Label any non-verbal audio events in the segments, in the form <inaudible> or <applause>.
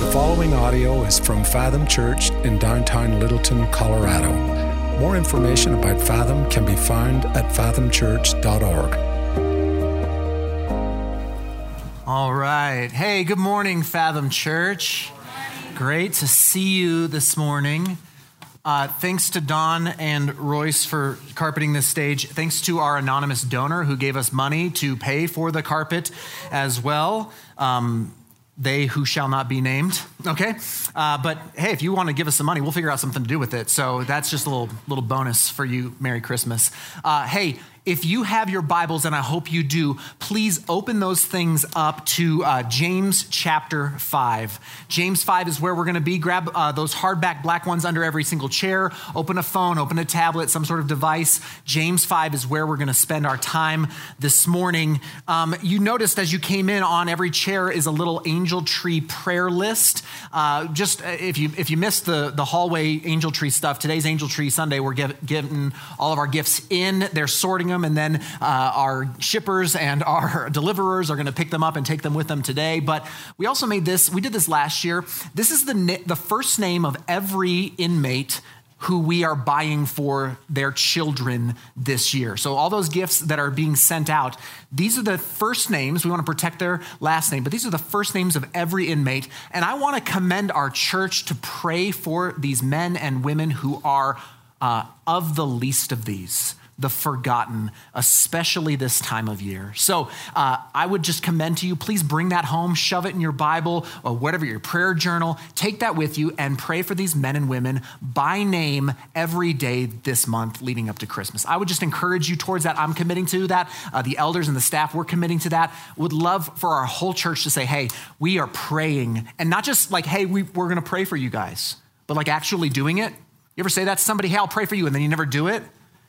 The following audio is from Fathom Church in downtown Littleton, Colorado. More information about Fathom can be found at fathomchurch.org. All right. Hey, good morning, Fathom Church. Great to see you this morning. Uh, thanks to Don and Royce for carpeting this stage. Thanks to our anonymous donor who gave us money to pay for the carpet as well. Um, they who shall not be named. Okay, uh, but hey, if you want to give us some money, we'll figure out something to do with it. So that's just a little little bonus for you. Merry Christmas. Uh, hey, if you have your Bibles, and I hope you do, please open those things up to uh, James chapter 5. James 5 is where we're going to be. Grab uh, those hardback black ones under every single chair, open a phone, open a tablet, some sort of device. James 5 is where we're going to spend our time this morning. Um, you noticed as you came in, on every chair is a little angel tree prayer list. Uh, just uh, if you if you missed the, the hallway angel tree stuff, today's angel tree Sunday, we're give, getting all of our gifts in. They're sorting them, and then uh, our shippers and <laughs> our deliverers are going to pick them up and take them with them today. But we also made this, we did this last year. This is the, the first name of every inmate who we are buying for their children this year. So, all those gifts that are being sent out, these are the first names. We want to protect their last name, but these are the first names of every inmate. And I want to commend our church to pray for these men and women who are uh, of the least of these the forgotten, especially this time of year. So uh, I would just commend to you, please bring that home, shove it in your Bible or whatever, your prayer journal. Take that with you and pray for these men and women by name every day this month leading up to Christmas. I would just encourage you towards that. I'm committing to that. Uh, the elders and the staff, we're committing to that. Would love for our whole church to say, hey, we are praying. And not just like, hey, we, we're going to pray for you guys, but like actually doing it. You ever say that to somebody, hey, I'll pray for you, and then you never do it?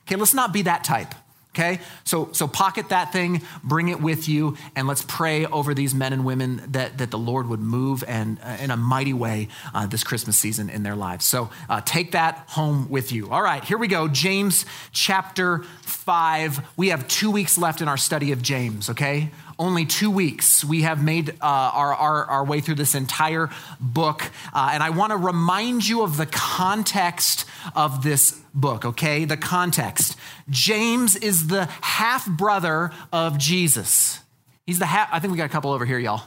Okay, let's not be that type. Okay, so so pocket that thing, bring it with you, and let's pray over these men and women that, that the Lord would move and uh, in a mighty way uh, this Christmas season in their lives. So uh, take that home with you. All right, here we go. James chapter five. We have two weeks left in our study of James. Okay, only two weeks, we have made uh, our, our, our, way through this entire book. Uh, and I want to remind you of the context of this book, okay? The context. James is the half brother of Jesus. He's the half, I think we got a couple over here, y'all.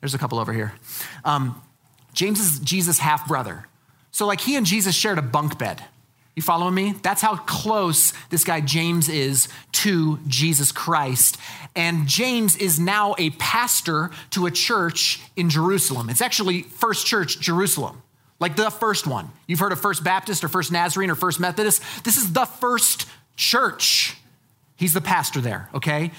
There's a couple over here. Um, James is Jesus' half brother. So, like, he and Jesus shared a bunk bed. You following me? That's how close this guy James is to Jesus Christ. And James is now a pastor to a church in Jerusalem. It's actually First Church Jerusalem, like the first one. You've heard of First Baptist or First Nazarene or First Methodist. This is the first church. He's the pastor there, okay?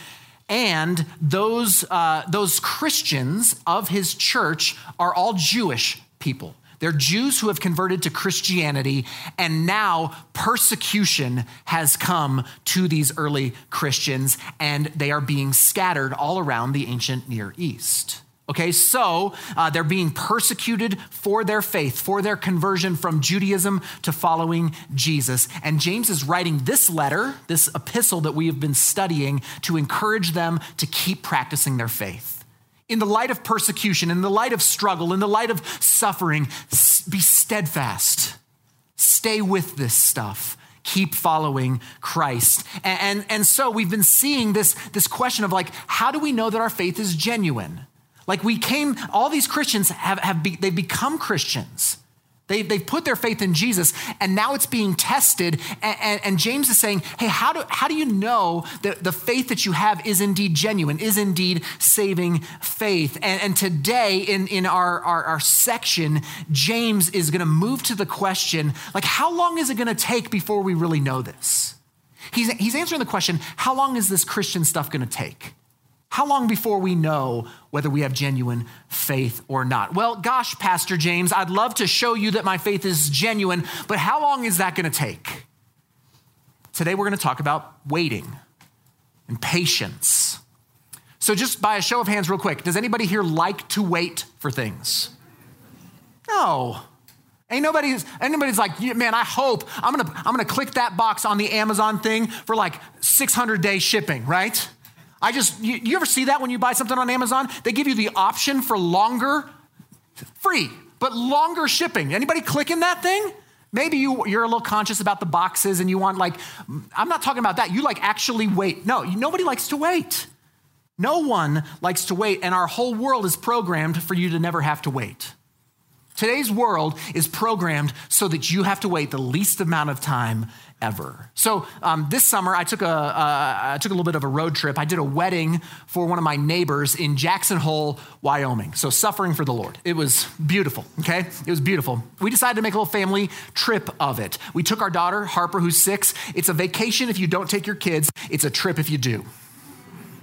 And those, uh, those Christians of his church are all Jewish people. They're Jews who have converted to Christianity, and now persecution has come to these early Christians, and they are being scattered all around the ancient Near East. Okay, so uh, they're being persecuted for their faith, for their conversion from Judaism to following Jesus. And James is writing this letter, this epistle that we have been studying, to encourage them to keep practicing their faith in the light of persecution, in the light of struggle, in the light of suffering, be steadfast. Stay with this stuff. Keep following Christ. And, and, and, so we've been seeing this, this question of like, how do we know that our faith is genuine? Like we came, all these Christians have, have be, they've become Christians. They, they've put their faith in Jesus, and now it's being tested. And, and, and, James is saying, hey, how do, how do you know that the faith that you have is indeed genuine, is indeed saving faith? And, and today, in, in our, our, our section, James is going to move to the question, like, how long is it going to take before we really know this? He's, he's answering the question, how long is this Christian stuff going to take? How long before we know whether we have genuine faith or not? Well, gosh, Pastor James, I'd love to show you that my faith is genuine, but how long is that going to take? Today we're going to talk about waiting and patience. So, just by a show of hands, real quick, does anybody here like to wait for things? No. Ain't nobody's anybody's like, man, I hope I'm gonna I'm gonna click that box on the Amazon thing for like 600 day shipping, right? I just, you, you ever see that when you buy something on Amazon? They give you the option for longer free, but longer shipping. Anybody clicking that thing? Maybe you, you're a little conscious about the boxes and you want, like, I'm not talking about that. You like actually wait. No, nobody likes to wait. No one likes to wait, and our whole world is programmed for you to never have to wait. Today's world is programmed so that you have to wait the least amount of time ever. So um, this summer, I took a uh, I took a little bit of a road trip. I did a wedding for one of my neighbors in Jackson Hole, Wyoming. So suffering for the Lord. It was beautiful. Okay, it was beautiful. We decided to make a little family trip of it. We took our daughter Harper, who's six. It's a vacation if you don't take your kids. It's a trip if you do.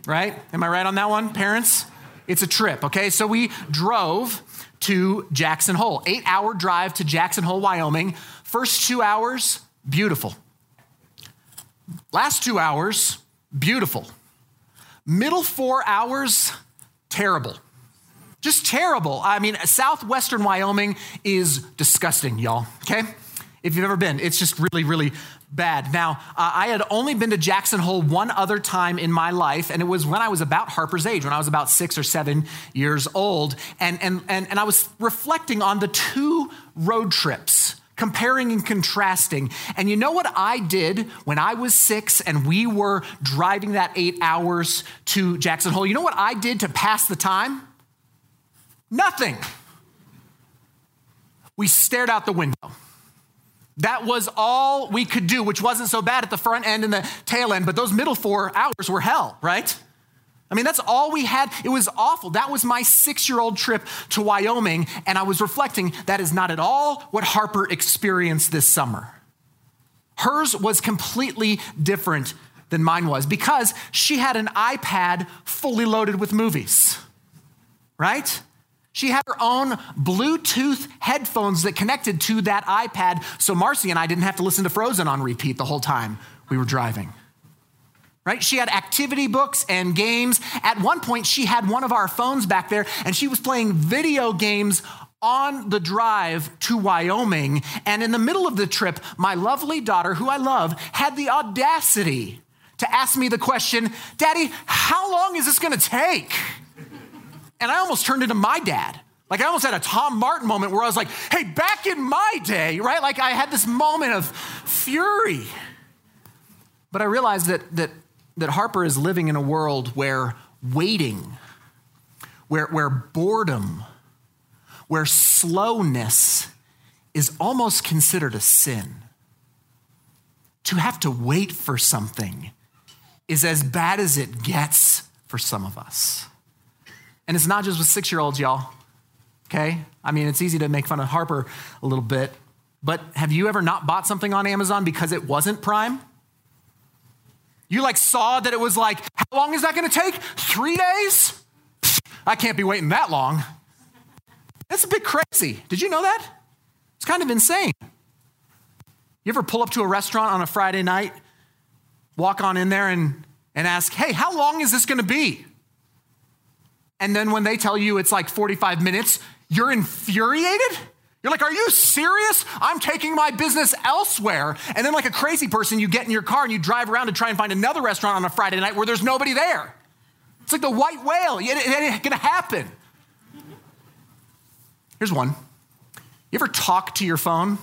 Right? Am I right on that one, parents? It's a trip. Okay, so we drove to Jackson Hole. Eight hour drive to Jackson Hole, Wyoming. First two hours, beautiful. Last two hours, beautiful. Middle four hours, terrible. Just terrible. I mean, southwestern Wyoming is disgusting, y'all, okay? If you've ever been, it's just really, really bad. Now, uh, I had only been to Jackson Hole one other time in my life, and it was when I was about Harper's age, when I was about six or seven years old. And, and, and, and I was reflecting on the two road trips comparing and contrasting. And you know what I did when I was six and we were driving that eight hours to Jackson Hole? You know what I did to pass the time? Nothing. We stared out the window. That was all we could do, which wasn't so bad at the front end and the tail end, but those middle four hours were hell, right? I mean, that's all we had. It was awful. That was my six year old trip to Wyoming, and I was reflecting that is not at all what Harper experienced this summer. Hers was completely different than mine was because she had an iPad fully loaded with movies, right? She had her own Bluetooth headphones that connected to that iPad, so Marcy and I didn't have to listen to Frozen on repeat the whole time we were driving right? She had activity books and games. At one point, she had one of our phones back there and she was playing video games on the drive to Wyoming. And in the middle of the trip, my lovely daughter, who I love, had the audacity to ask me the question Daddy, how long is this gonna take? And I almost turned into my dad. Like I almost had a Tom Martin moment where I was like, hey, back in my day, right? Like I had this moment of fury. But I realized that, that that Harper is living in a world where waiting, where, where boredom, where slowness is almost considered a sin. To have to wait for something is as bad as it gets for some of us. And it's not just with six year olds, y'all. Okay? I mean, it's easy to make fun of Harper a little bit, but have you ever not bought something on Amazon because it wasn't Prime? You like saw that it was like, how long is that to take? Three days? I can't be waiting that long. That's a bit crazy. Did you know that? It's kind of insane. You ever pull up to a restaurant on a Friday night, walk on in there and, and ask, hey, how long is this to be? And then when they tell you it's like 45 minutes, you're infuriated? You're like, are you serious? I'm taking my business elsewhere. And then, like a crazy person, you get in your car and you drive around to try and find another restaurant on a Friday night where there's nobody there. It's like the white whale. It, ain't gonna happen. Here's one. You ever talk to your phone?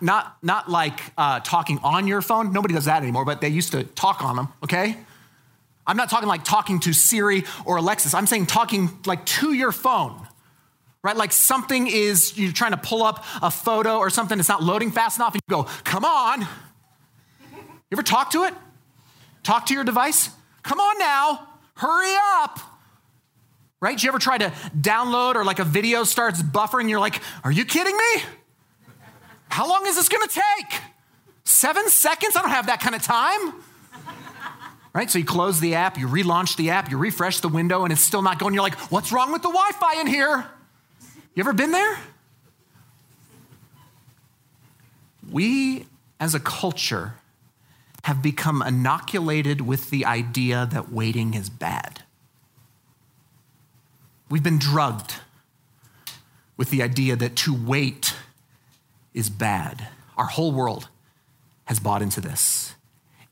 Not, not like uh, talking on your phone. Nobody does that anymore, but they used to talk on them, okay? I'm not talking like talking to Siri or Alexa. I'm saying talking like to your phone right? Like something is, you're trying to pull up a photo or something that's not loading fast enough, and you go, come on. You ever talk to it? Talk to your device? Come on now, hurry up. Right? You ever try to download or like a video starts buffering, you're like, are you kidding me? How long is this gonna take? Seven seconds? I don't have that kind of time. Right? So you close the app, you relaunch the app, you refresh the window, and it's still not going. You're like, what's wrong with the Wi Fi in here? You ever been there? We, as a culture, have become inoculated with the idea that waiting is bad. We've been drugged with the idea that to wait is bad. Our whole world has bought into this.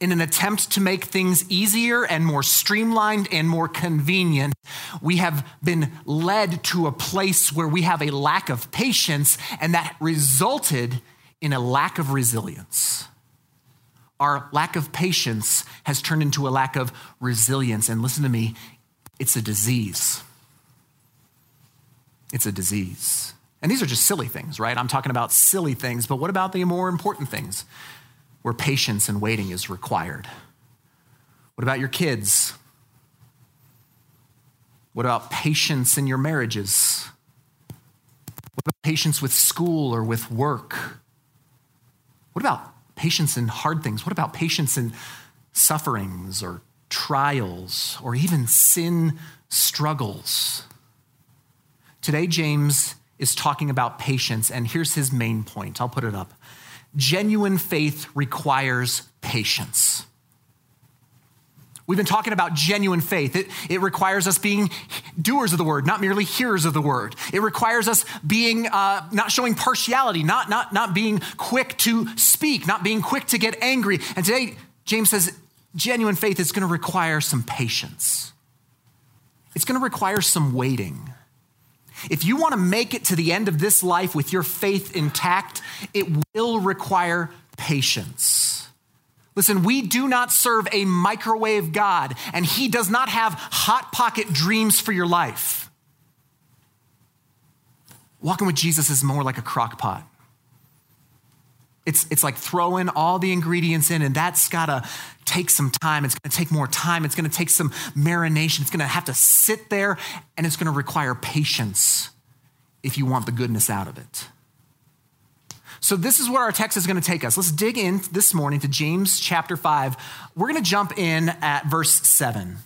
In an attempt to make things easier and more streamlined and more convenient, we have been led to a place where we have a lack of patience, and that resulted in a lack of resilience. Our lack of patience has turned into a lack of resilience. And listen to me, it's a disease. It's a disease. And these are just silly things, right? I'm talking about silly things, but what about the more important things? Where patience and waiting is required? What about your kids? What about patience in your marriages? What about patience with school or with work? What about patience in hard things? What about patience in sufferings or trials or even sin struggles? Today, James is talking about patience, and here's his main point. I'll put it up. Genuine faith requires patience. We've been talking about genuine faith. It, it requires us being doers of the word, not merely hearers of the word. It requires us being uh, not showing partiality, not, not, not being quick to speak, not being quick to get angry. And today, James says genuine faith is going to require some patience. It's going to require some waiting. If you want to make it to the end of this life with your faith intact, it will require patience. Listen, we do not serve a microwave God, and He does not have hot pocket dreams for your life. Walking with Jesus is more like a crock pot. It's, it's like throwing all the ingredients in, and that's got to take some time. It's going to take more time. It's going to take some marination. It's going to have to sit there, and it's going to require patience if you want the goodness out of it. So, this is where our text is going to take us. Let's dig in this morning to James chapter 5. We're going to jump in at verse 7.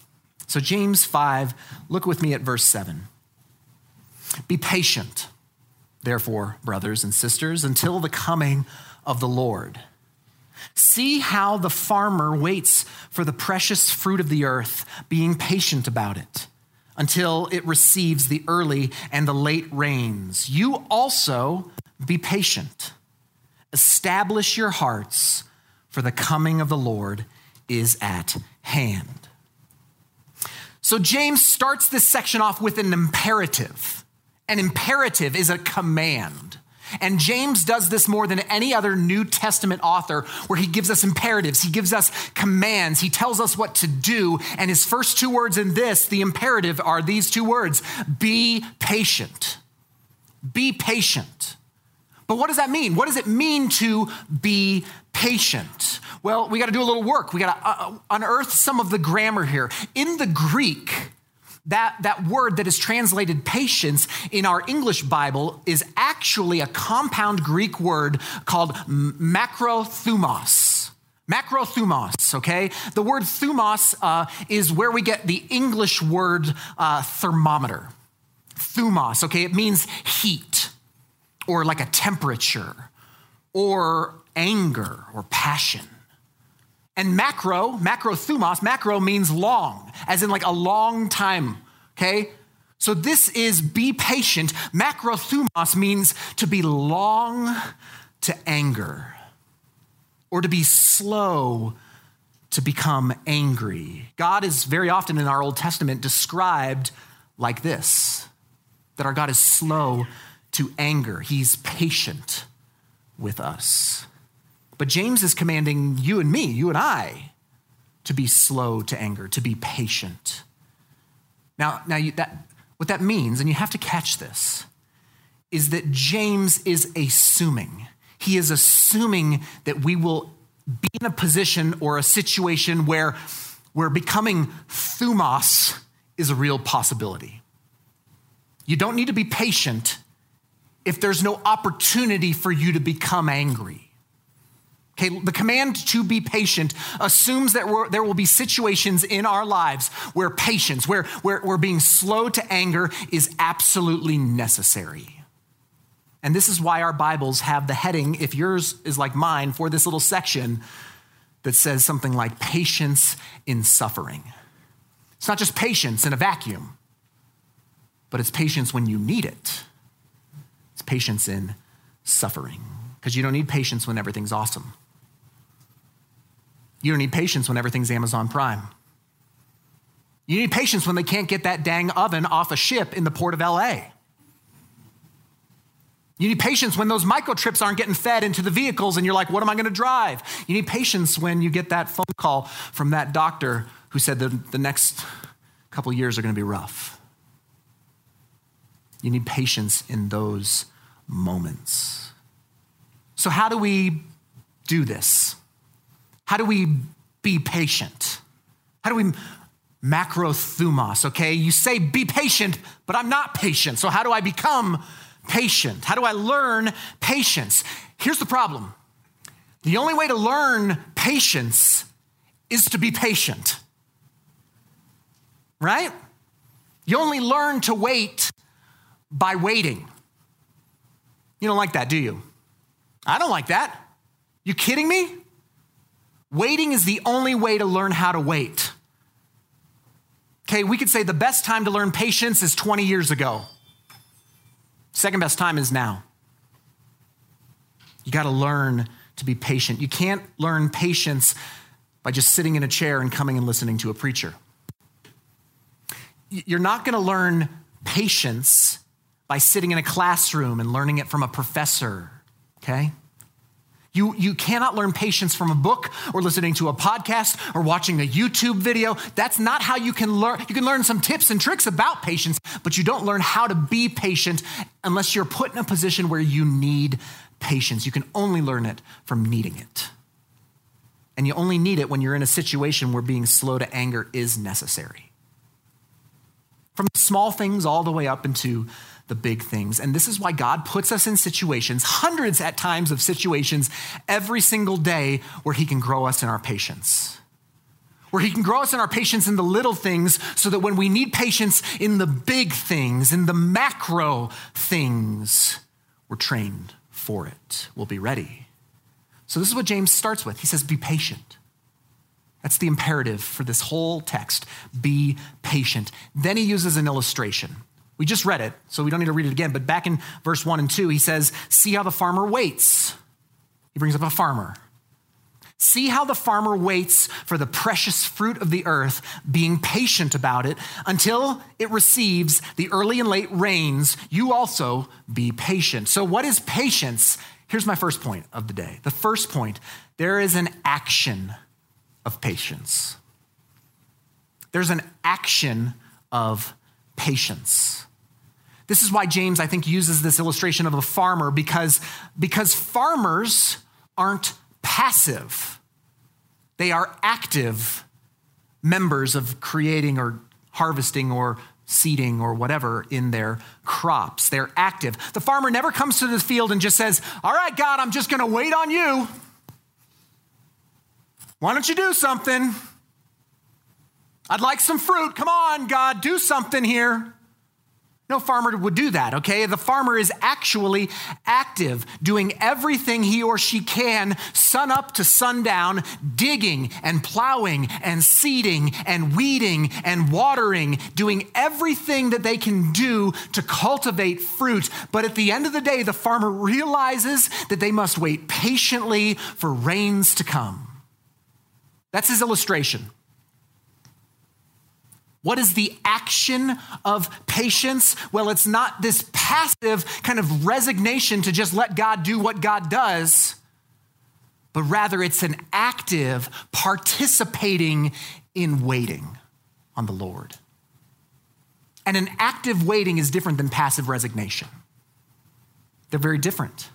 So, James 5, look with me at verse 7. Be patient, therefore, brothers and sisters, until the coming of the Lord. See how the farmer waits for the precious fruit of the earth, being patient about it until it receives the early and the late rains. You also be patient. Establish your hearts, for the coming of the Lord is at hand. So, James starts this section off with an imperative. An imperative is a command. And James does this more than any other New Testament author, where he gives us imperatives, he gives us commands, he tells us what to do. And his first two words in this, the imperative, are these two words be patient. Be patient. But what does that mean? What does it mean to be patient? Well, we got to do a little work. We got to uh, unearth some of the grammar here. In the Greek, that, that word that is translated patience in our English Bible is actually a compound Greek word called macrothumos. Macrothumos, okay? The word thumos uh, is where we get the English word uh, thermometer. Thumos, okay? It means heat or like a temperature or anger or passion. And macro, macrothumos, macro means long, as in like a long time, okay? So this is be patient. Macro Macrothumos means to be long to anger or to be slow to become angry. God is very often in our Old Testament described like this that our God is slow to anger, He's patient with us. But James is commanding you and me, you and I, to be slow to anger, to be patient. Now, now you, that, what that means, and you have to catch this, is that James is assuming. He is assuming that we will be in a position or a situation where, where becoming thumos is a real possibility. You don't need to be patient if there's no opportunity for you to become angry. Okay, the command to be patient assumes that there will be situations in our lives where patience, where, where, where being slow to anger is absolutely necessary. And this is why our Bibles have the heading, if yours is like mine, for this little section that says something like patience in suffering. It's not just patience in a vacuum, but it's patience when you need it. It's patience in suffering. Because you don't need patience when everything's awesome. You don't need patience when everything's Amazon Prime. You need patience when they can't get that dang oven off a ship in the port of LA. You need patience when those microchips aren't getting fed into the vehicles and you're like, what am I going to drive? You need patience when you get that phone call from that doctor who said the, the next couple years are going to be rough. You need patience in those moments. So, how do we do this? How do we be patient? How do we macrothumos, okay? You say be patient, but I'm not patient. So, how do I become patient? How do I learn patience? Here's the problem the only way to learn patience is to be patient, right? You only learn to wait by waiting. You don't like that, do you? I don't like that. You kidding me? Waiting is the only way to learn how to wait. Okay, we could say the best time to learn patience is 20 years ago. Second best time is now. You got to learn to be patient. You can't learn patience by just sitting in a chair and coming and listening to a preacher. You're not going to learn patience by sitting in a classroom and learning it from a professor, okay? You, you cannot learn patience from a book or listening to a podcast or watching a YouTube video. That's not how you can learn. You can learn some tips and tricks about patience, but you don't learn how to be patient unless you're put in a position where you need patience. You can only learn it from needing it. And you only need it when you're in a situation where being slow to anger is necessary. From small things all the way up into the big things. And this is why God puts us in situations, hundreds at times of situations, every single day where He can grow us in our patience. Where He can grow us in our patience in the little things so that when we need patience in the big things, in the macro things, we're trained for it. We'll be ready. So, this is what James starts with. He says, Be patient. That's the imperative for this whole text. Be patient. Then he uses an illustration. We just read it, so we don't need to read it again. But back in verse 1 and 2, he says, See how the farmer waits. He brings up a farmer. See how the farmer waits for the precious fruit of the earth, being patient about it until it receives the early and late rains. You also be patient. So, what is patience? Here's my first point of the day. The first point there is an action of patience. There's an action of patience. This is why James, I think, uses this illustration of a farmer because, because farmers aren't passive, they are active members of creating or harvesting or seeding or whatever in their crops. They're active. The farmer never comes to the field and just says, All right, God, I'm just going to wait on you. Why don't you do something? I'd like some fruit. Come on, God, do something here. No farmer would do that, okay? The farmer is actually active, doing everything he or she can, sun up to sundown, digging and plowing and seeding and weeding and watering, doing everything that they can do to cultivate fruit. But at the end of the day, the farmer realizes that they must wait patiently for rains to come. That's his illustration. What is the action of patience? Well, it's not this passive kind of resignation to just let God do what God does, but rather it's an active participating in waiting on the Lord. And an active waiting is different than passive resignation, they're very different.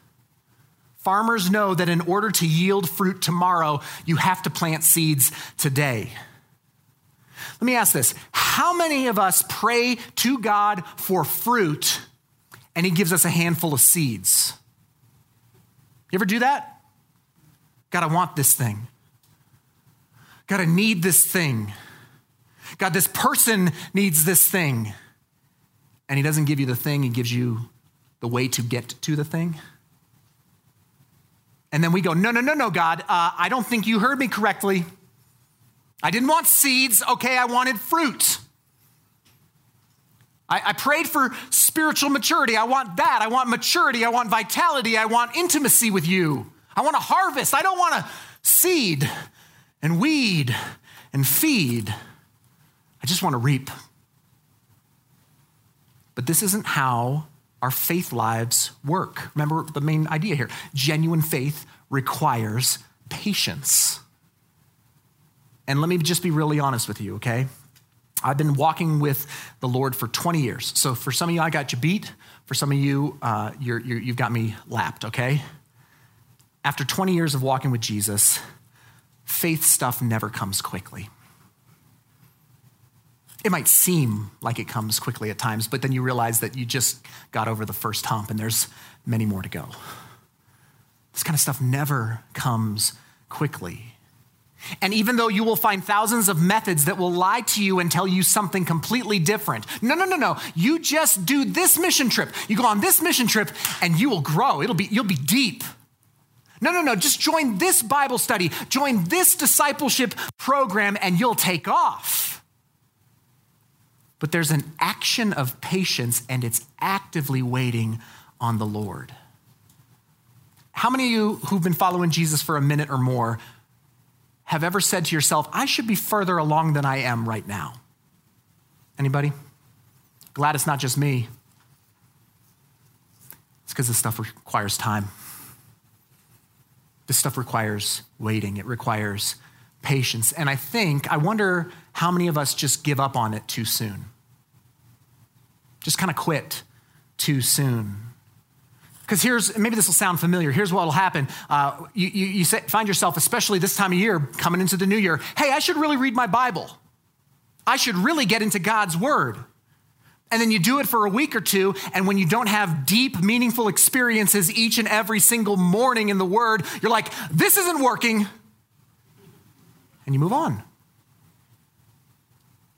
Farmers know that in order to yield fruit tomorrow, you have to plant seeds today. Let me ask this How many of us pray to God for fruit and He gives us a handful of seeds? You ever do that? God, I want this thing. God, I need this thing. God, this person needs this thing. And He doesn't give you the thing, He gives you the way to get to the thing. And then we go, No, no, no, no, God, uh, I don't think you heard me correctly. I didn't want seeds, okay, I wanted fruit. I, I, prayed for spiritual maturity. I want that. I want maturity. I want vitality. I want intimacy with you. I want to harvest. I don't want to seed. and weed and feed. I just want to reap. But this isn't how our faith lives work. Remember the main idea here genuine faith requires patience. And let me just be really honest with you, okay? I've been walking with the Lord for 20 years. So for some of you, I got you beat. For some of you, uh, you're, you're, you've got me lapped, okay? After 20 years of walking with Jesus, faith stuff never comes quickly. It might seem like it comes quickly at times, but then you realize that you just got over the first hump and there's many more to go. This kind of stuff never comes quickly. And even though you will find thousands of methods that will lie to you and tell you something completely different, no, no, no, no. You just do this mission trip. You go on this mission trip and you will grow. It'll be, you'll be deep. No, no, no. Just join this Bible study, join this discipleship program, and you'll take off. But there's an action of patience, and it's actively waiting on the Lord. How many of you who've been following Jesus for a minute or more have ever said to yourself, I should be further along than I am right now? Anybody? Glad it's not just me. It's because this stuff requires time. This stuff requires waiting, it requires patience. And I think, I wonder how many of us just give up on it too soon. Just kind of quit too soon. Because here's, maybe this will sound familiar. Here's what will happen. Uh, you, you, you say, find yourself, especially this time of year, coming into the new year, hey, I should really read my Bible. I should really get into God's word. And then you do it for a week or two, and when you don't have deep, meaningful experiences each and every single morning in the Word, you're like, this isn't working. And you move on.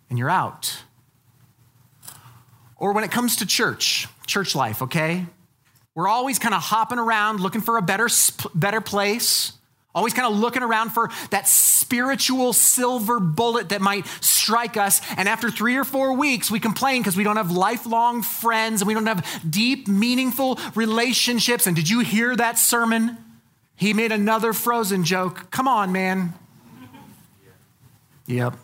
And you're out. Or when it comes to church, church life, okay? We're always kind of hopping around looking for a better, better place, always kind of looking around for that spiritual silver bullet that might strike us. And after three or four weeks, we complain because we don't have lifelong friends and we don't have deep, meaningful relationships. And did you hear that sermon? He made another frozen joke. Come on, man. Yep.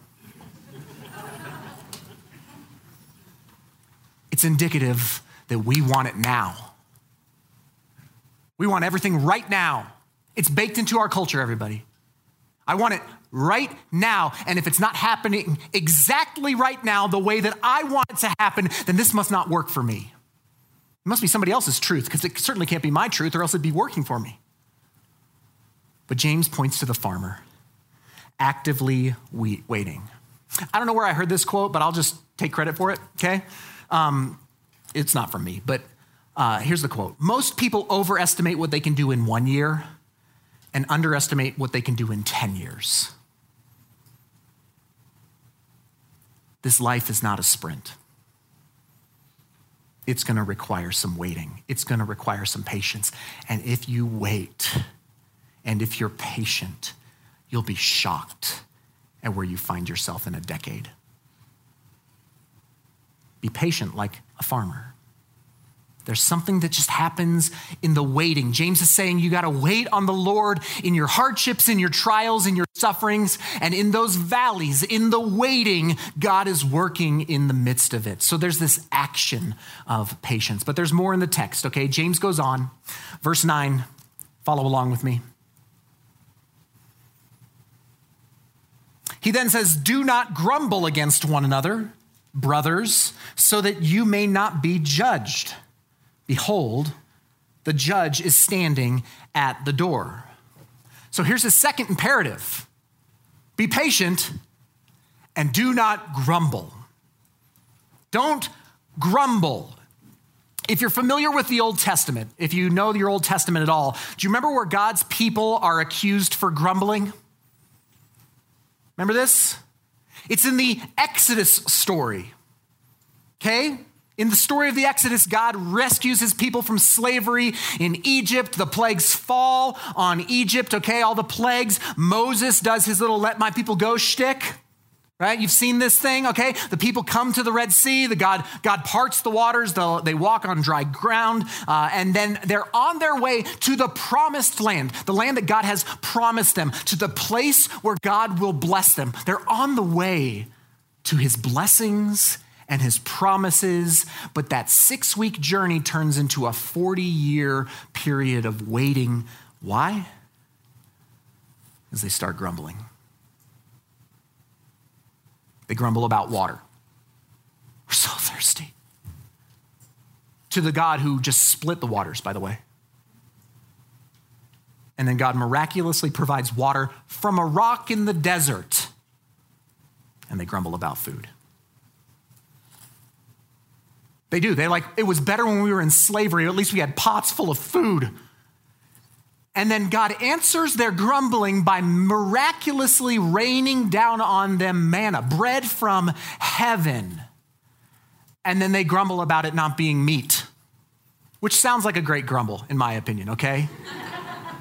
It's indicative that we want it now. We want everything right now. It's baked into our culture, everybody. I want it right now. And if it's not happening exactly right now, the way that I want it to happen, then this must not work for me. It must be somebody else's truth, because it certainly can't be my truth, or else it'd be working for me. But James points to the farmer, actively waiting. I don't know where I heard this quote, but I'll just take credit for it, okay? Um, it's not from me, but uh, here's the quote Most people overestimate what they can do in one year and underestimate what they can do in 10 years. This life is not a sprint. It's going to require some waiting. It's going to require some patience. And if you wait and if you're patient, you'll be shocked at where you find yourself in a decade. Be patient like a farmer. There's something that just happens in the waiting. James is saying you got to wait on the Lord in your hardships, in your trials, in your sufferings, and in those valleys, in the waiting, God is working in the midst of it. So there's this action of patience. But there's more in the text, okay? James goes on. Verse 9, follow along with me. He then says, Do not grumble against one another, brothers, so that you may not be judged. Behold, the judge is standing at the door. So here's the second imperative be patient and do not grumble. Don't grumble. If you're familiar with the Old Testament, if you know your Old Testament at all, do you remember where God's people are accused for grumbling? Remember this? It's in the Exodus story. Okay? In the story of the Exodus, God rescues his people from slavery in Egypt. The plagues fall on Egypt, okay? All the plagues. Moses does his little let my people go shtick. right? You've seen this thing, okay? The people come to the Red Sea, the God, God parts the waters, they walk on dry ground, uh, and then they're on their way to the promised land, the land that God has promised them, to the place where God will bless them. They're on the way to his blessings and his promises, but that six week journey turns into a 40 year period of waiting. Why? As they start grumbling. They grumble about water. We're so thirsty. To the God who just split the waters, by the way. And then God miraculously provides water from a rock in the desert. And they grumble about food. They do. They like, it was better when we were in slavery. At least we had pots full of food. And then God answers their grumbling by miraculously raining down on them manna, bread from heaven. And then they grumble about it not being meat, which sounds like a great grumble, in my opinion, okay?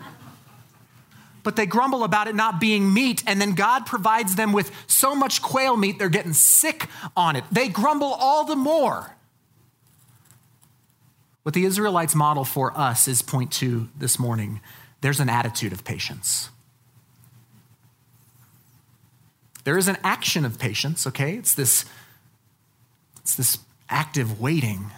<laughs> but they grumble about it not being meat, and then God provides them with so much quail meat, they're getting sick on it. They grumble all the more. What the Israelites model for us is point two this morning there's an attitude of patience. There is an action of patience, okay? It's this, it's this active waiting.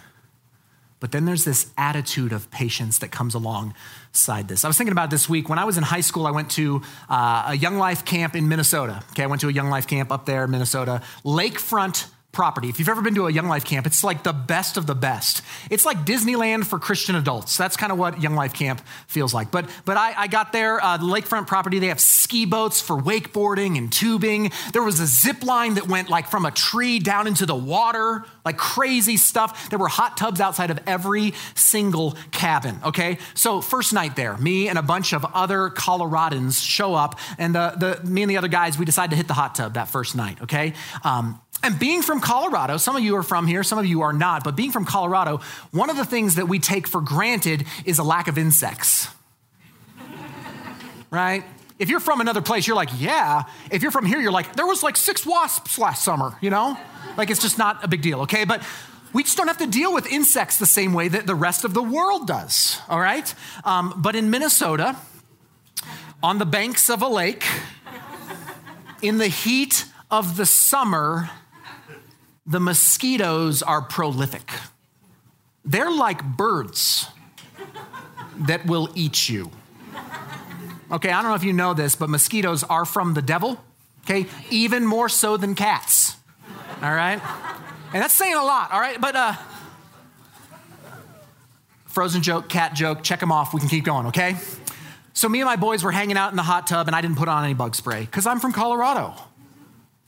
But then there's this attitude of patience that comes alongside this. I was thinking about this week. When I was in high school, I went to uh, a Young Life camp in Minnesota. Okay, I went to a Young Life camp up there in Minnesota, lakefront property. If you've ever been to a Young Life camp, it's like the best of the best. It's like Disneyland for Christian adults. That's kind of what Young Life camp feels like. But but I, I got there, uh, the lakefront property. They have ski boats for wakeboarding and tubing. There was a zip line that went like from a tree down into the water, like crazy stuff. There were hot tubs outside of every single cabin. Okay, so first night there, me and a bunch of other Coloradans show up, and the, the me and the other guys we decide to hit the hot tub that first night. Okay. Um, and being from Colorado, some of you are from here, some of you are not, but being from Colorado, one of the things that we take for granted is a lack of insects. <laughs> right? If you're from another place, you're like, yeah. If you're from here, you're like, there was like six wasps last summer, you know? Like it's just not a big deal, okay? But we just don't have to deal with insects the same way that the rest of the world does, all right? Um, but in Minnesota, on the banks of a lake, in the heat of the summer, the mosquitoes are prolific. They're like birds that will eat you. Okay, I don't know if you know this, but mosquitoes are from the devil, okay? Even more so than cats, all right? And that's saying a lot, all right? But, uh, frozen joke, cat joke, check them off. We can keep going, okay? So, me and my boys were hanging out in the hot tub, and I didn't put on any bug spray because I'm from Colorado.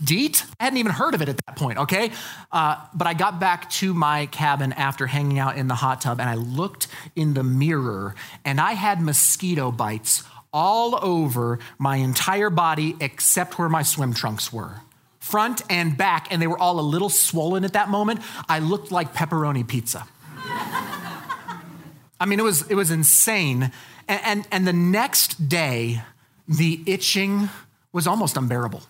DEET? I hadn't even heard of it at that point, okay? Uh, but I got back to my cabin after hanging out in the hot tub and I looked in the mirror and I had mosquito bites all over my entire body except where my swim trunks were. Front and back, and they were all a little swollen at that moment. I looked like pepperoni pizza. <laughs> I mean, it was, it was insane. And, and, and the next day, the itching was almost unbearable.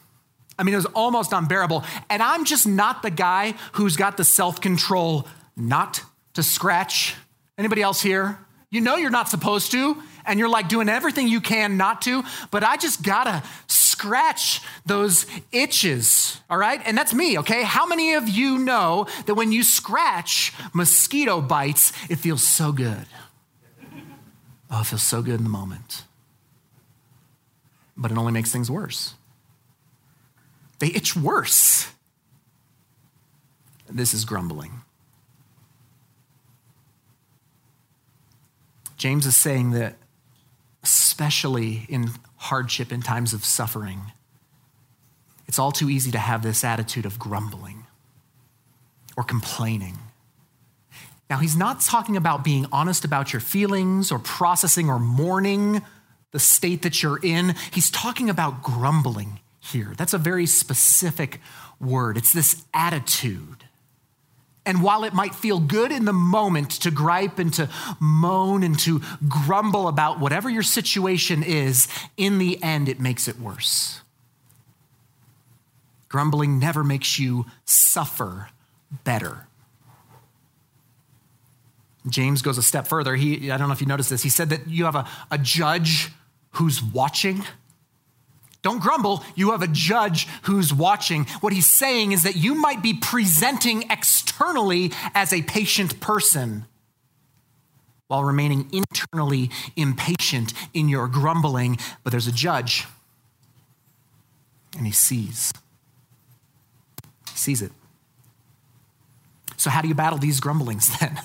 I mean, it was almost unbearable. And I'm just not the guy who's got the self control not to scratch. Anybody else here? You know you're not supposed to, and you're like doing everything you can not to, but I just gotta scratch those itches, all right? And that's me, okay? How many of you know that when you scratch mosquito bites, it feels so good? Oh, it feels so good in the moment. But it only makes things worse they itch worse. This is grumbling. James is saying that, especially in hardship, in times of suffering, it's all too easy to have this attitude of grumbling or complaining. Now, he's not talking about being honest about your feelings or processing or mourning the state that you're in. He's talking about grumbling here. That's a very specific word. It's this attitude. And while it might feel good in the moment to gripe and to moan and to grumble about whatever your situation is, in the end, it makes it worse. Grumbling never makes you suffer better. James goes a step further. He, I don't know if you noticed this. He said that you have a, a judge who's watching. Don't grumble. You have a judge who's watching. What he's saying is that you might be presenting externally as a patient person while remaining internally impatient in your grumbling, but there's a judge and he sees. He sees it. So, how do you battle these grumblings <laughs> then?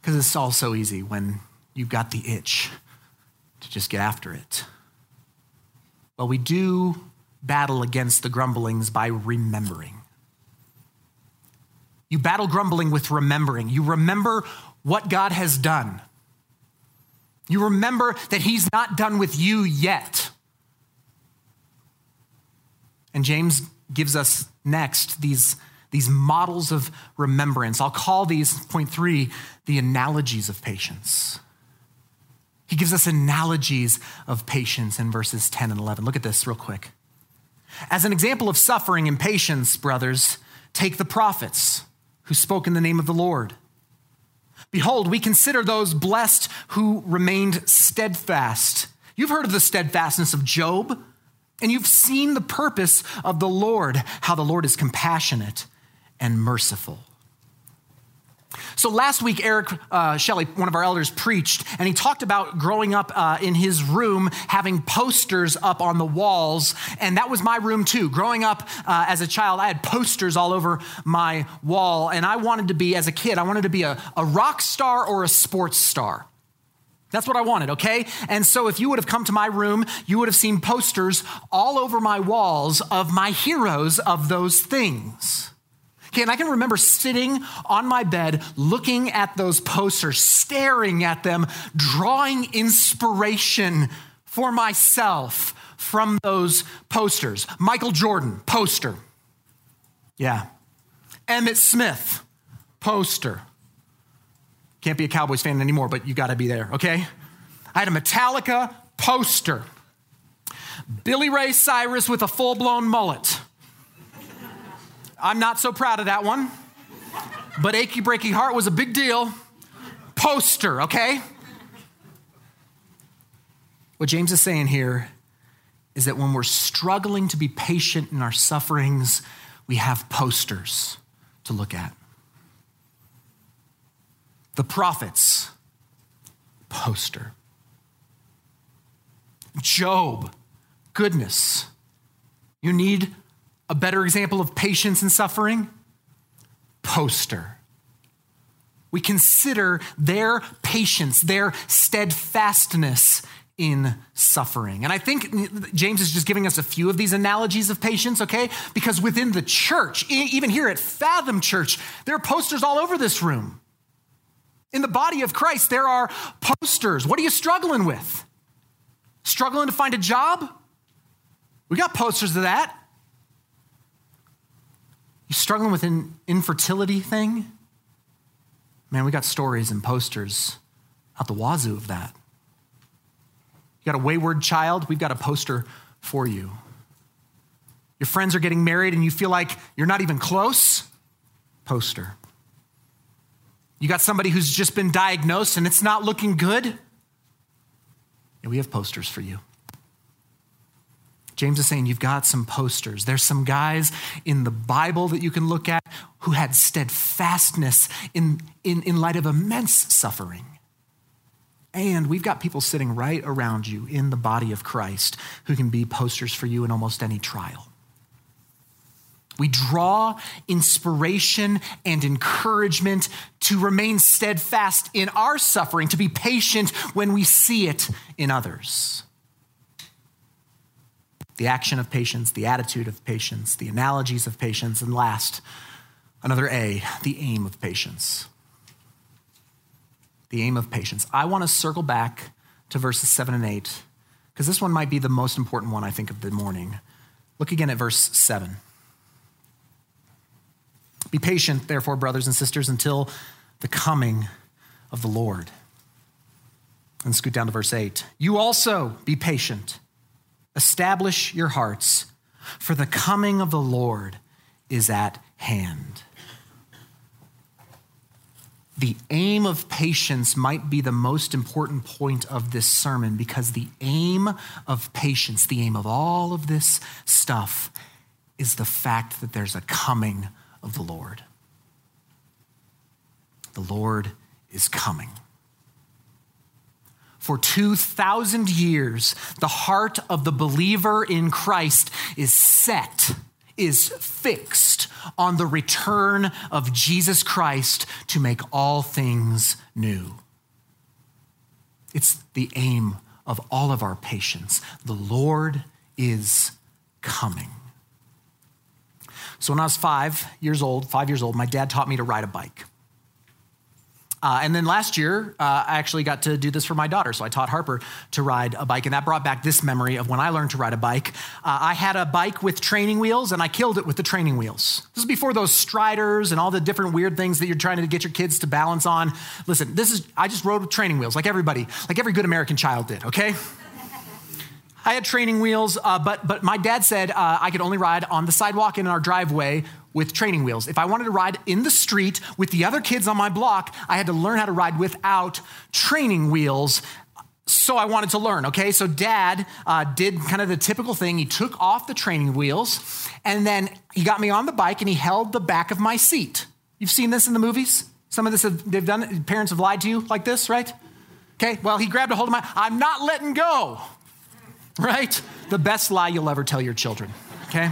Because it's all so easy when you've got the itch to just get after it. Well, we do battle against the grumblings by remembering. You battle grumbling with remembering. You remember what God has done. You remember that He's not done with you yet. And James gives us next these, these models of remembrance. I'll call these, point three, the analogies of patience. He gives us analogies of patience in verses 10 and 11. Look at this real quick. As an example of suffering and patience, brothers, take the prophets who spoke in the name of the Lord. Behold, we consider those blessed who remained steadfast. You've heard of the steadfastness of Job, and you've seen the purpose of the Lord, how the Lord is compassionate and merciful. So last week, Eric uh, Shelley, one of our elders, preached, and he talked about growing up uh, in his room having posters up on the walls, and that was my room too. Growing up uh, as a child, I had posters all over my wall, and I wanted to be, as a kid, I wanted to be a, a rock star or a sports star. That's what I wanted, okay? And so if you would have come to my room, you would have seen posters all over my walls of my heroes of those things. Okay, and I can remember sitting on my bed, looking at those posters, staring at them, drawing inspiration for myself from those posters. Michael Jordan, poster. Yeah. Emmitt Smith, poster. Can't be a Cowboys fan anymore, but you got to be there, okay? I had a Metallica poster. Billy Ray Cyrus with a full blown mullet. I'm not so proud of that one. But Achy Breaky Heart was a big deal. Poster, okay? What James is saying here is that when we're struggling to be patient in our sufferings, we have posters to look at. The prophets, poster. Job, goodness. You need a better example of patience and suffering? Poster. We consider their patience, their steadfastness in suffering. And I think James is just giving us a few of these analogies of patience, okay? Because within the church, even here at Fathom Church, there are posters all over this room. In the body of Christ, there are posters. What are you struggling with? Struggling to find a job? We got posters of that. You struggling with an infertility thing? Man, we got stories and posters out the wazoo of that. You got a wayward child? We've got a poster for you. Your friends are getting married and you feel like you're not even close? Poster. You got somebody who's just been diagnosed and it's not looking good? And we have posters for you. James is saying you've got some posters. There's some guys in the Bible that you can look at who had steadfastness in, in, in light of immense suffering. And we've got people sitting right around you in the body of Christ who can be posters for you in almost any trial. We draw inspiration and encouragement to remain steadfast in our suffering, to be patient when we see it in others the action of patience, the attitude of patience, the analogies of patience, and last, another A, the aim of patience. The aim of patience. I want to circle back to verses 7 and 8, because this one might be the most important one, I think, of the morning. Look again at verse 7. Be patient, therefore, brothers and sisters, until the coming of the Lord. And scoot down to verse 8. You also be patient Establish your hearts, for the coming of the Lord is at hand. The aim of patience might be the most important point of this sermon because the aim of patience, the aim of all of this stuff, is the fact that there's a coming of the Lord. The Lord is coming. For 2,000 years, the heart of the believer in Christ is set, is fixed on the return of Jesus Christ to make all things new. It's the aim of all of our patience. The Lord is coming. So when I was five years old, five years old, my dad taught me to ride a bike. Uh, and then last year, uh, I actually got to do this for my daughter. So I taught Harper to ride a bike, and that brought back this memory of when I learned to ride a bike. Uh, I had a bike with training wheels, and I killed it with the training wheels. This is before those striders and all the different weird things that you're trying to get your kids to balance on. Listen, this is I just rode with training wheels, like everybody, like every good American child did. Okay. I had training wheels, uh, but, but my dad said uh, I could only ride on the sidewalk in our driveway with training wheels. If I wanted to ride in the street with the other kids on my block, I had to learn how to ride without training wheels. So I wanted to learn, okay? So dad uh, did kind of the typical thing. He took off the training wheels and then he got me on the bike and he held the back of my seat. You've seen this in the movies? Some of this have, they've done. Parents have lied to you like this, right? Okay, well, he grabbed a hold of my, I'm not letting go, right? The best lie you'll ever tell your children, okay?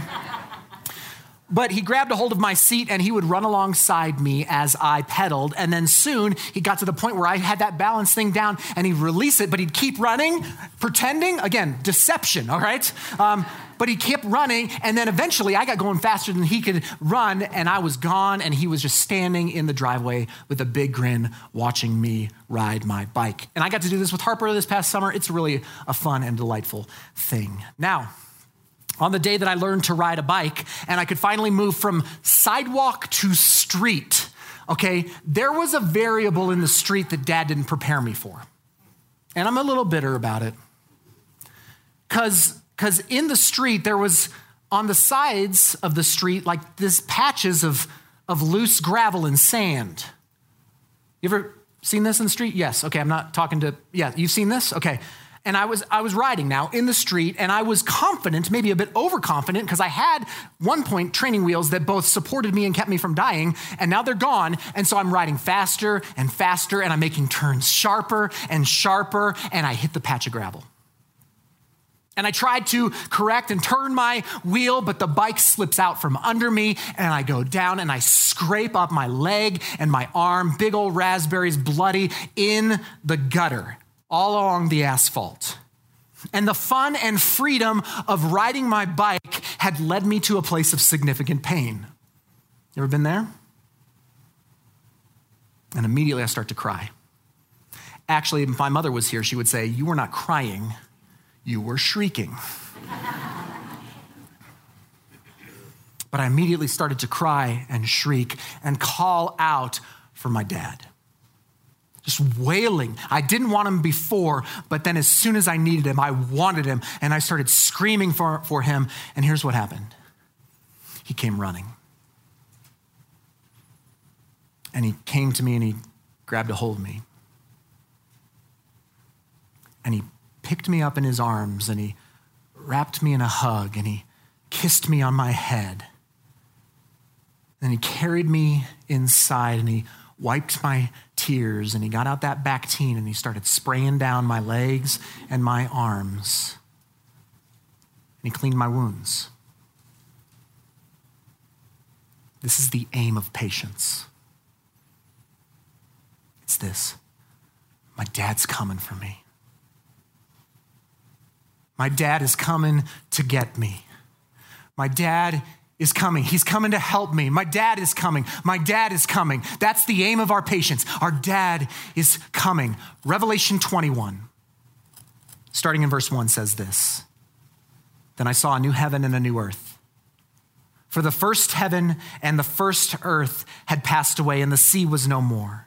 But he grabbed a hold of my seat and he would run alongside me as I pedaled. And then soon he got to the point where I had that balance thing down and he'd release it, but he'd keep running, pretending. Again, deception, all right? Um, but he kept running. And then eventually I got going faster than he could run and I was gone. And he was just standing in the driveway with a big grin watching me ride my bike. And I got to do this with Harper this past summer. It's really a fun and delightful thing. Now, on the day that I learned to ride a bike and I could finally move from sidewalk to street, okay, there was a variable in the street that dad didn't prepare me for. And I'm a little bitter about it. Because because in the street there was on the sides of the street like this patches of, of loose gravel and sand. You ever seen this in the street? Yes. Okay, I'm not talking to yeah, you've seen this? Okay and I was I was riding now in the street and I was confident, maybe a bit overconfident because I had one point training wheels that both supported me and kept me from dying and now they're gone and so I'm riding faster and faster and I'm making turns sharper and sharper and I hit the patch of gravel. And I tried to correct and turn my wheel, but the bike slips out from under me, and I go down and I scrape up my leg and my arm, big old raspberries, bloody, in the gutter all along the asphalt. And the fun and freedom of riding my bike had led me to a place of significant pain. You ever been there? And immediately I start to cry. Actually, if my mother was here, she would say, You were not crying, you were shrieking. but I immediately started to cry and shriek and call out for my dad just wailing. I didn't want him before, but then as soon as I needed him, I wanted him, and I started screaming for, for him. And here's what happened he came running. And he came to me and he grabbed a hold of me. And he picked me up in his arms and he wrapped me in a hug and he kissed me on my head. Then he carried me inside and he wiped my tears and he got out that Bactine and he started spraying down my legs and my arms. And he cleaned my wounds. This is the aim of patience. It's this my dad's coming for me. My dad is coming to get me. My dad is coming. He's coming to help me. My dad is coming. My dad is coming. That's the aim of our patience. Our dad is coming. Revelation 21, starting in verse 1, says this Then I saw a new heaven and a new earth. For the first heaven and the first earth had passed away, and the sea was no more.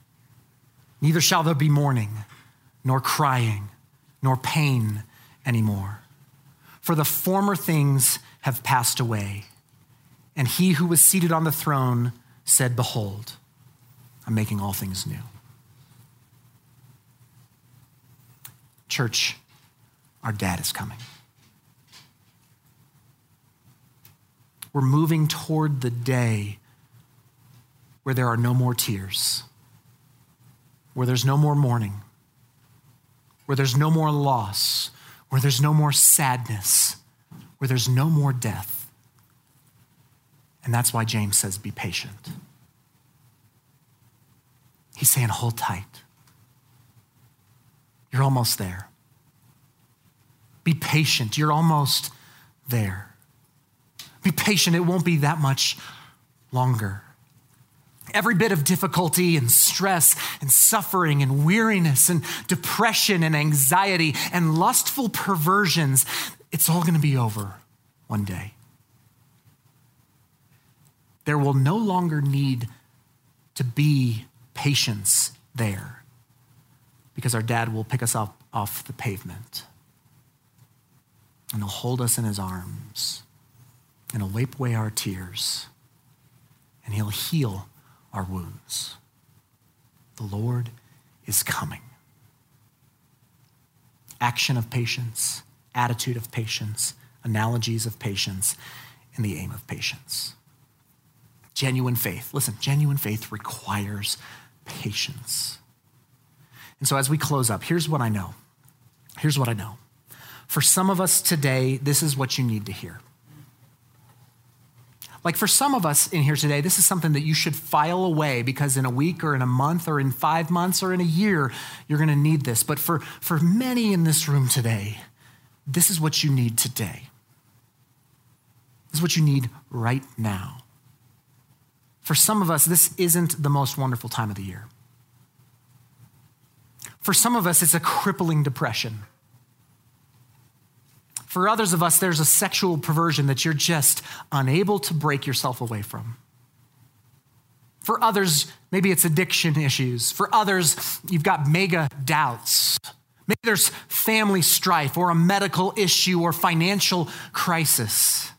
Neither shall there be mourning, nor crying, nor pain anymore. For the former things have passed away. And he who was seated on the throne said, Behold, I'm making all things new. Church, our dad is coming. We're moving toward the day where there are no more tears, where there's no more mourning, where there's no more loss, where there's no more sadness, where there's no more death. And that's why James says, be patient. He's saying, hold tight. You're almost there. Be patient. You're almost there. Be patient. It won't be that much longer. Every bit of difficulty and stress and suffering and weariness and depression and anxiety and lustful perversions, it's all going to be over one day. There will no longer need to be patience there because our dad will pick us up off the pavement. And he'll hold us in his arms and he'll wipe away our tears and he'll heal our wounds. The Lord is coming. Action of patience, attitude of patience, analogies of patience, and the aim of patience. Genuine faith. Listen, genuine faith requires patience. And so as we close up, here's what I know. Here's what I know. For some of us today, this is what you need to hear. Like for some of us in here today, this is something that you should file away because in a week or in a month or in five months or in a year, you're going to need this. But for, for many in this room today, this is what you need today. This is what you need right now. For some of us, this isn't the most wonderful time of the year. For some of us, it's a crippling depression. For others of us, there's a sexual perversion that you're just unable to break yourself away from. For others, maybe it's addiction issues. For others, you've got mega doubts. Maybe there's family strife or a medical issue or financial crisis.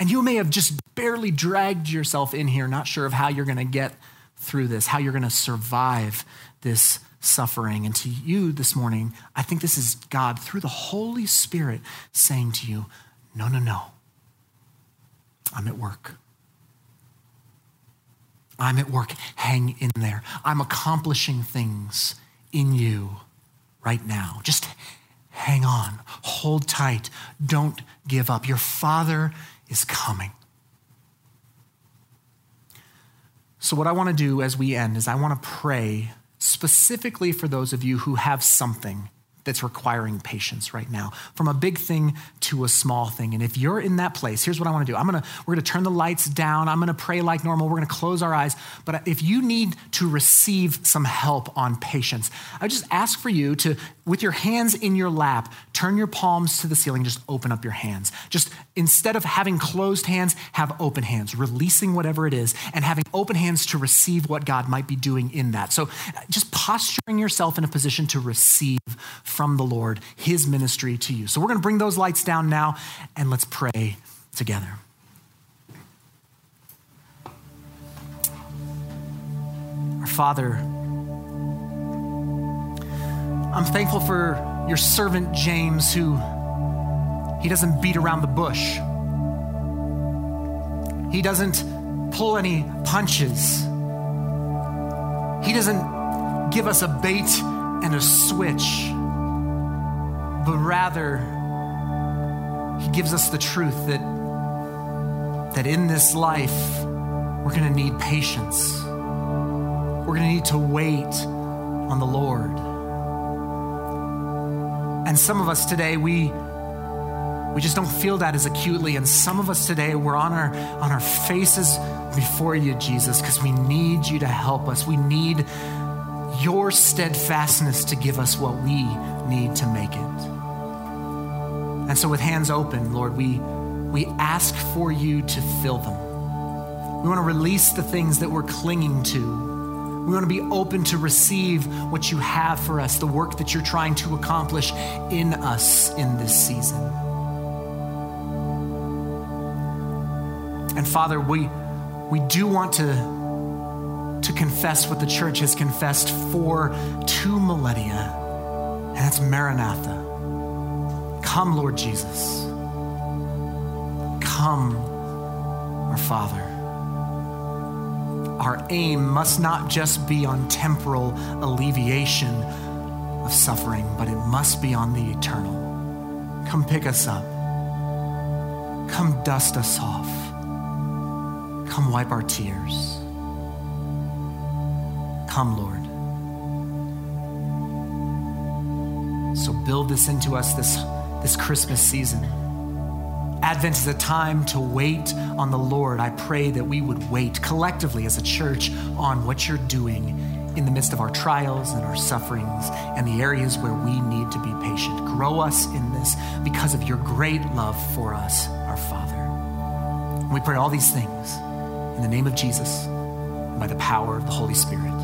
And you may have just barely dragged yourself in here, not sure of how you're going to get through this, how you're going to survive this suffering. And to you this morning, I think this is God through the Holy Spirit saying to you, no, no, no. I'm at work. I'm at work. Hang in there. I'm accomplishing things in you right now. Just hang on. Hold tight. Don't give up. Your Father is coming. So, what I want to do as we end is I want to pray specifically for those of you who have something that's requiring patience right now, from a big thing to a small thing. And if you're in that place, here's what I want to do. I'm gonna we're gonna turn the lights down. I'm gonna pray like normal. We're gonna close our eyes. But if you need to receive some help on patience, I just ask for you to, with your hands in your lap, turn your palms to the ceiling. Just open up your hands. Just instead of having closed hands, have open hands, releasing whatever it is, and having open hands to receive what God might be doing in that. So uh, just posturing yourself in a position to receive from the Lord, his ministry to you. So we're going to bring those lights down now and let's pray together. Our Father, I'm thankful for your servant James who he doesn't beat around the bush. He doesn't pull any punches. He doesn't give us a bait and a switch but rather he gives us the truth that, that in this life, we're going to need patience. We're going to need to wait on the Lord. And some of us today, we, We just don't feel that as acutely. And some of us today, we're on our, on our faces before you, Jesus, because we need you to help us. We need your steadfastness to give us what we need to make it. And so, with hands open, Lord, we, we ask for you to fill them. We want to release the things that we're clinging to. We want to be open to receive what you have for us, the work that you're trying to accomplish in us in this season. And Father, we, we do want to, to confess what the church has confessed for two millennia, and that's Maranatha. Come, Lord Jesus. Come, our Father. Our aim must not just be on temporal alleviation of suffering, but it must be on the eternal. Come pick us up. Come dust us off. Come wipe our tears. Come, Lord. So build this into us this, this Christmas season. Advent is a time to wait on the Lord. I pray that we would wait collectively as a church on what you're doing in the midst of our trials and our sufferings and the areas where we need to be patient. Grow us in this because of your great love for us, our Father. We pray all these things in the name of Jesus and by the power of the Holy Spirit.